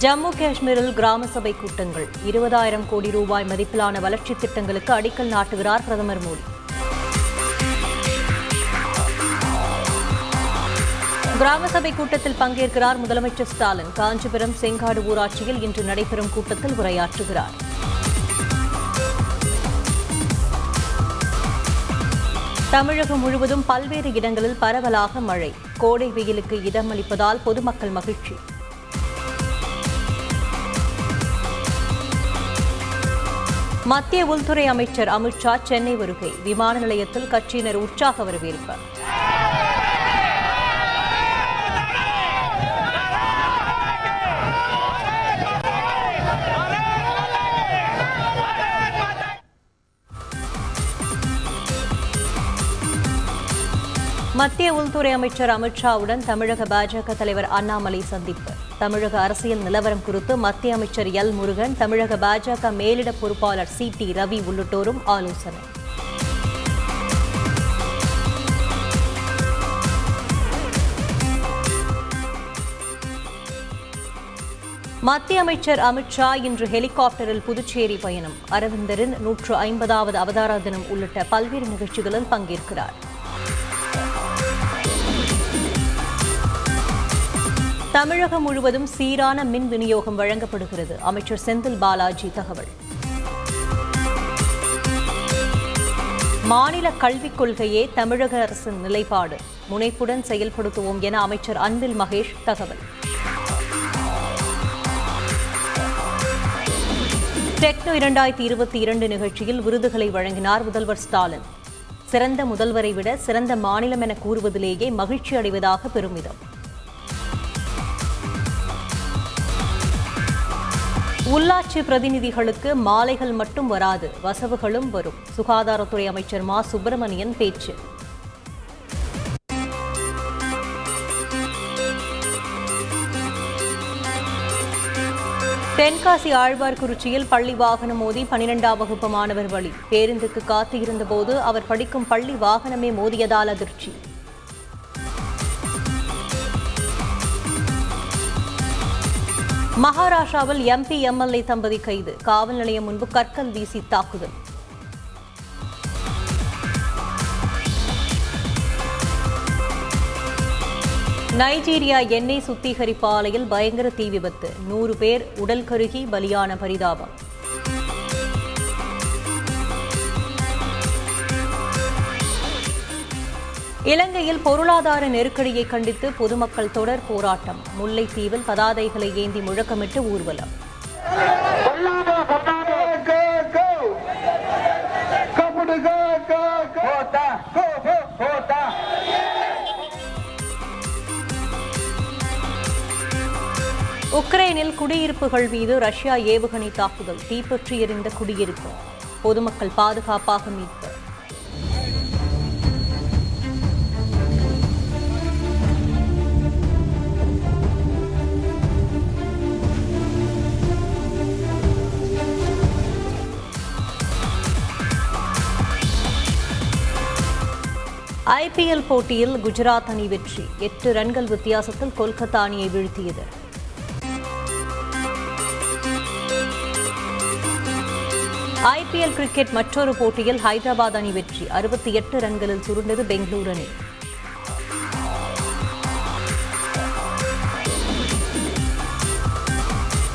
ஜம்மு காஷ்மீரில் கிராம சபை கூட்டங்கள். இருபதாயிரம் கோடி ரூபாய் மதிப்பிலான வளர்ச்சித் திட்டங்களுக்கு அடிக்கல் நாட்டுகிறார் பிரதமர் மோடி. கிராம சபை கூட்டத்தில் பங்கேற்கிறார் முதலமைச்சர் ஸ்டாலின். காஞ்சிபுரம் செங்காடு ஊராட்சியில் இன்று நடைபெறும் கூட்டத்தில் உரையாற்றுகிறார். தமிழகம் முழுவதும் பல்வேறு இடங்களில் பரவலாக மழை. கோடை வெயிலுக்கு இடமளிப்பதால் பொதுமக்கள் மகிழ்ச்சி. மத்திய உள்துறை அமைச்சர் அமித்ஷா சென்னை வருகை. விமான நிலையத்தில் கட்சியினர் உற்சாக வரவேற்பு. மத்திய உள்துறை அமைச்சர் அமித்ஷாவுடன் தமிழக பாஜக தலைவர் அண்ணாமலை சந்திப்பு. தமிழக அரசியல் நிலவரம் குறித்து மத்திய அமைச்சர் எல் முருகன் தமிழக பாஜக மேலிட பொறுப்பாளர் சி டி ரவி உள்ளிட்டோரும் ஆலோசனை. மத்திய அமைச்சர் அமித்ஷா இன்று ஹெலிகாப்டரில் புதுச்சேரி பயணம். அரவிந்தரின் நூற்று ஐம்பதாவது அவதார தினம் உள்ளிட்ட பல்வேறு நிகழ்ச்சிகளில் பங்கேற்கிறார். தமிழகம் முழுவதும் சீரான மின் விநியோகம் வழங்கப்படுகிறது. அமைச்சர் செந்தில் பாலாஜி தகவல். மாநில கல்விக் கொள்கையே தமிழக அரசின் நிலைப்பாடு. முனைப்புடன் செயல்படுத்துவோம் என அமைச்சர் அன்பில் மகேஷ் தகவல். டெக்னோ இரண்டாயிரத்தி இருபத்தி இரண்டு நிகழ்ச்சியில் விருதுகளை வழங்கினார் முதல்வர் ஸ்டாலின். சிறந்த முதல்வரை விட சிறந்த மாநிலம் என கூறுவதிலேயே மகிழ்ச்சி அடைவதாக பெருமிதம். உள்ளாட்சி பிரதிநிதிகளுக்கு மாலைகள் மட்டும் வராது வசவுகளும் வரும். சுகாதாரத்துறை அமைச்சர் மா. சுப்பிரமணியன் பேச்சு. தென்காசி ஆழ்வார்குறிச்சியில் பள்ளி வாகனம் மோதி பனிரெண்டாம் வகுப்பு மாணவர் பலி பேருந்துக்கு காத்து இருந்தபோது அவர் படிக்கும் பள்ளி வாகனமே மோதியதால் அதிர்ச்சி. மகாராஷ்டிராவில் எம்பி எம்எல்ஏ தம்பதி கைது. காவல் நிலையம் முன்பு கற்கள் வீசி தாக்குதல். நைஜீரியா எண்ணெய் சுத்திகரிப்பு ஆலையில் பயங்கர தீ விபத்து. நூறு பேர் உடல் கருகி பலியான பரிதாபம். இலங்கையில் பொருளாதார நெருக்கடியை கண்டித்து பொதுமக்கள் தொடர் போராட்டம். முல்லைத்தீவில் பதாதைகளை ஏந்தி முழக்கமிட்டு ஊர்வலம். உக்ரைனில் குடியிருப்புகள் மீது ரஷ்யா ஏவுகணை தாக்குதல். தீப்பற்றி எரிந்த குடியிருப்பு. பொதுமக்கள் பாதுகாப்பாக மீட்பு. ஐபிஎல் போட்டியில் குஜராத் அணி வெற்றி. எட்டு ரன்கள் வித்தியாசத்தில் கொல்கத்தா அணியை வீழ்த்தியது. ஐபிஎல் கிரிக்கெட் மற்றொரு போட்டியில் ஹைதராபாத் அணி வெற்றி. அறுபத்தி எட்டு ரன்களில் சுருண்டது பெங்களூரு அணி.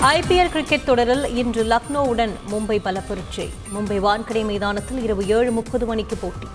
ஐபிஎல் கிரிக்கெட் தொடரில் இன்று லக்னோவுடன் மும்பை பலப்பரீட்சை மும்பை வான்கடை மைதானத்தில் இரவு ஏழு முப்பது மணிக்கு போட்டி.